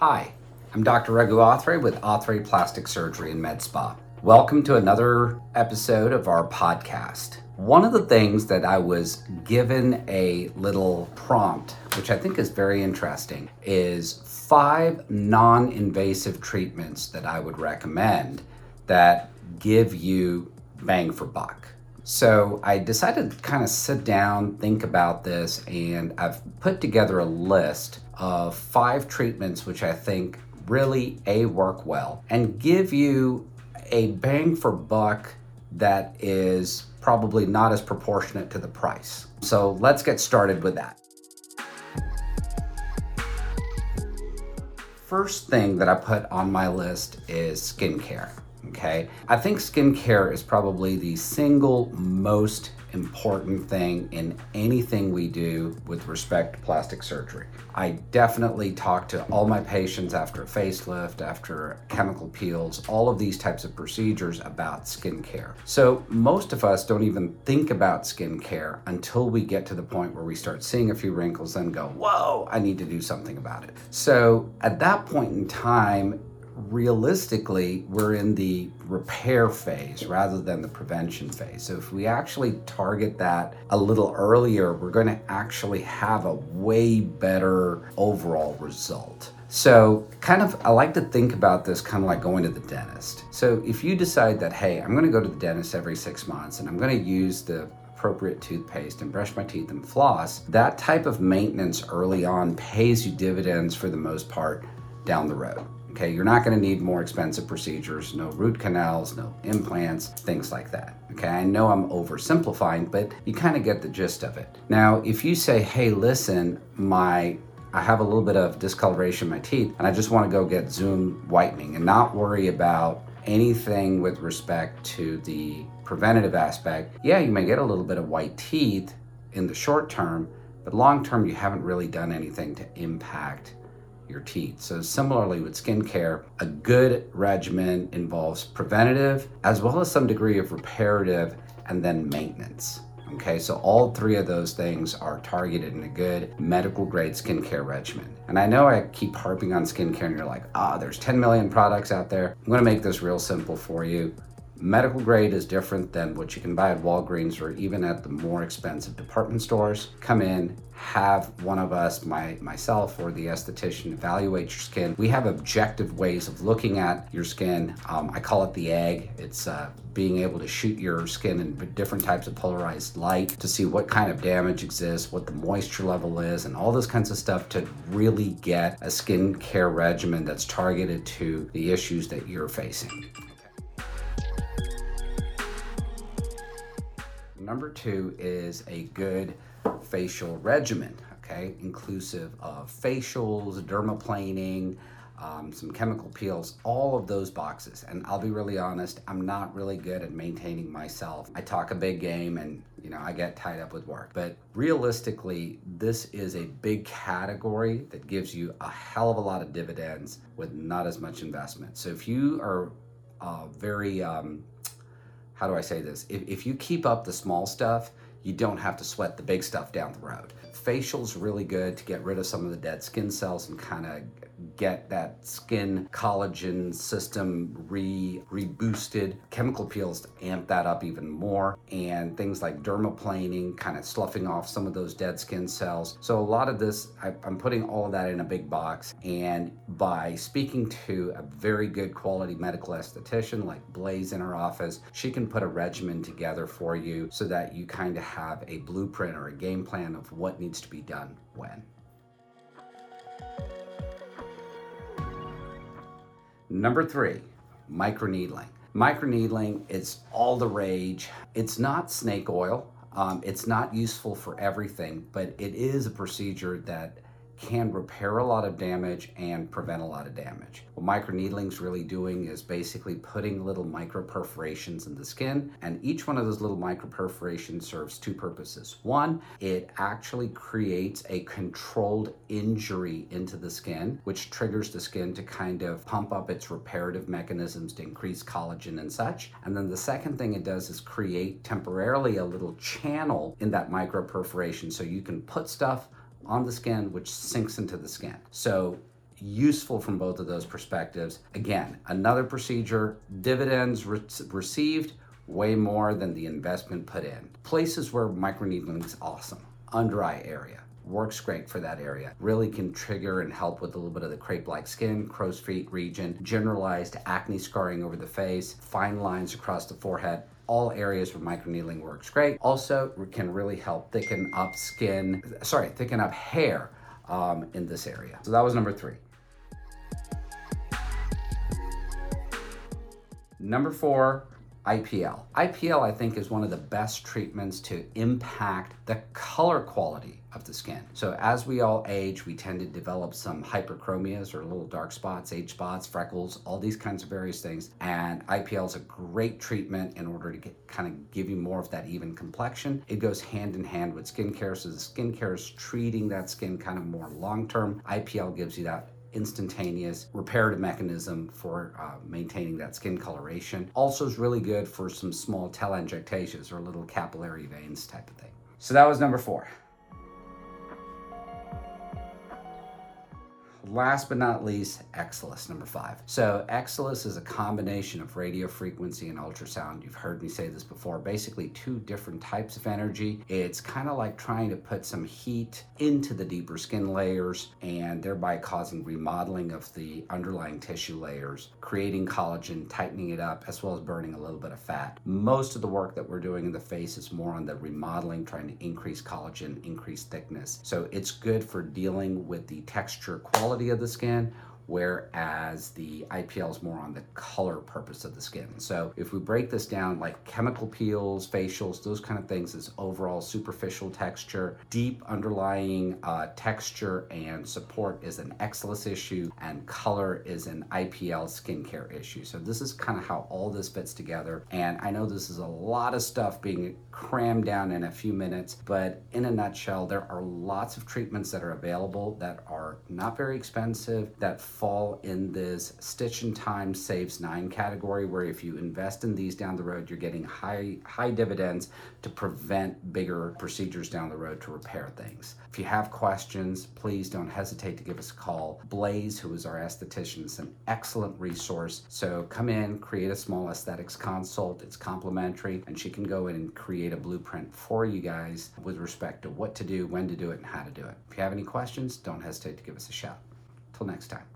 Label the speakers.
Speaker 1: Hi, I'm Dr. Raghu Athre with Athre Plastic Surgery and Med Spa. Welcome to another episode of our podcast. One of the things that I was given a little prompt, which I think is very interesting, is five non invasive treatments that I would recommend that give you bang for buck. So I decided to kind of sit down, think about this, and I've put together a list of five treatments which I think really A work well and give you a bang for buck that is probably not as proportionate to the price. So let's get started with that. First thing that I put on my list is skincare. Okay. I think skincare is probably the single most important thing in anything we do with respect to plastic surgery. I definitely talk to all my patients after a facelift, after chemical peels, all of these types of procedures about skincare. So, most of us don't even think about skincare until we get to the point where we start seeing a few wrinkles and go, Whoa, I need to do something about it. So, at that point in time, realistically, we're in the repair phase rather than the prevention phase. So, if we actually target that a little earlier, we're going to actually have a way better overall result. So, kind of, I like to think about this kind of like going to the dentist. So, if you decide that, hey, I'm going to go to the dentist every six months and I'm going to use the appropriate toothpaste and brush my teeth and floss, that type of maintenance early on pays you dividends for the most part down the road. Okay, you're not going to need more expensive procedures, no root canals, no implants, things like that. Okay, I know I'm oversimplifying, but you kind of get the gist of it. Now, if you say, hey, listen, my I have a little bit of discoloration in my teeth and I just want to go get Zoom whitening and not worry about anything with respect to the preventative aspect. Yeah, you may get a little bit of white teeth in the short term, but long term, you haven't really done anything to impact your teeth. So, similarly with skincare, a good regimen involves preventative as well as some degree of reparative and then maintenance. Okay, so all three of those things are targeted in a good medical grade skincare regimen. And I know I keep harping on skincare, and you're like, ah, oh, there's 10 million products out there. I'm gonna make this real simple for you. Medical grade is different than what you can buy at Walgreens or even at the more expensive department stores. Come in, have one of us, my myself or the esthetician, evaluate your skin. We have objective ways of looking at your skin. Um, I call it the egg. It's uh, being able to shoot your skin in different types of polarized light to see what kind of damage exists, what the moisture level is, and all those kinds of stuff to really get a skin care regimen that's targeted to the issues that you're facing. Number two is a good facial regimen, okay, inclusive of facials, dermaplaning, um, some chemical peels, all of those boxes. And I'll be really honest, I'm not really good at maintaining myself. I talk a big game and you know, I get tied up with work. But realistically, this is a big category that gives you a hell of a lot of dividends with not as much investment. So if you are uh, very um, how do I say this? If, if you keep up the small stuff, you don't have to sweat the big stuff down the road. Facial's really good to get rid of some of the dead skin cells and kind of get that skin collagen system re reboosted. Chemical peels to amp that up even more, and things like dermaplaning, kind of sloughing off some of those dead skin cells. So a lot of this, I, I'm putting all of that in a big box, and by speaking to a very good quality medical esthetician like Blaze in our office, she can put a regimen together for you so that you kind of have a blueprint or a game plan of what needs to be done when. Number three, microneedling. Microneedling is all the rage. It's not snake oil. Um, it's not useful for everything, but it is a procedure that can repair a lot of damage and prevent a lot of damage. What microneedling is really doing is basically putting little micro perforations in the skin, and each one of those little micro perforations serves two purposes. One, it actually creates a controlled injury into the skin, which triggers the skin to kind of pump up its reparative mechanisms to increase collagen and such. And then the second thing it does is create temporarily a little channel in that micro perforation so you can put stuff on the skin, which sinks into the skin. So useful from both of those perspectives. Again, another procedure, dividends re- received way more than the investment put in. Places where microneedling is awesome. Under eye area works great for that area. Really can trigger and help with a little bit of the crepe-like skin, crow's feet region, generalized acne scarring over the face, fine lines across the forehead, all areas where microneedling works great. Also can really help thicken up skin, sorry, thicken up hair um, in this area. So that was number three. Number four, IPL. IPL, I think, is one of the best treatments to impact the color quality of the skin. So as we all age, we tend to develop some hyperchromias or little dark spots, age spots, freckles, all these kinds of various things. And IPL is a great treatment in order to get, kind of give you more of that even complexion. It goes hand in hand with skincare. So the skincare is treating that skin kind of more long term. IPL gives you that instantaneous reparative mechanism for uh, maintaining that skin coloration. Also is really good for some small telangiectasias or little capillary veins type of thing. So that was number four. Last but not least, Exilis, number five. So, Exilis is a combination of radio frequency and ultrasound. You've heard me say this before. Basically, two different types of energy. It's kind of like trying to put some heat into the deeper skin layers and thereby causing remodeling of the underlying tissue layers, creating collagen, tightening it up, as well as burning a little bit of fat. Most of the work that we're doing in the face is more on the remodeling, trying to increase collagen, increase thickness. So, it's good for dealing with the texture quality quality of the skin whereas the IPL is more on the color purpose of the skin. So if we break this down like chemical peels, facials, those kind of things is overall superficial texture, deep underlying uh, texture and support is an Exilis issue and color is an IPL skincare issue. So this is kind of how all this fits together. And I know this is a lot of stuff being crammed down in a few minutes, but in a nutshell, there are lots of treatments that are available that are not very expensive, that fall in this stitch in time saves nine category where if you invest in these down the road you're getting high high dividends to prevent bigger procedures down the road to repair things. If you have questions please don't hesitate to give us a call. Blaze who is our esthetician is an excellent resource. So come in create a small aesthetics consult. It's complimentary and she can go in and create a blueprint for you guys with respect to what to do when to do it and how to do it. If you have any questions don't hesitate to give us a shout. Till next time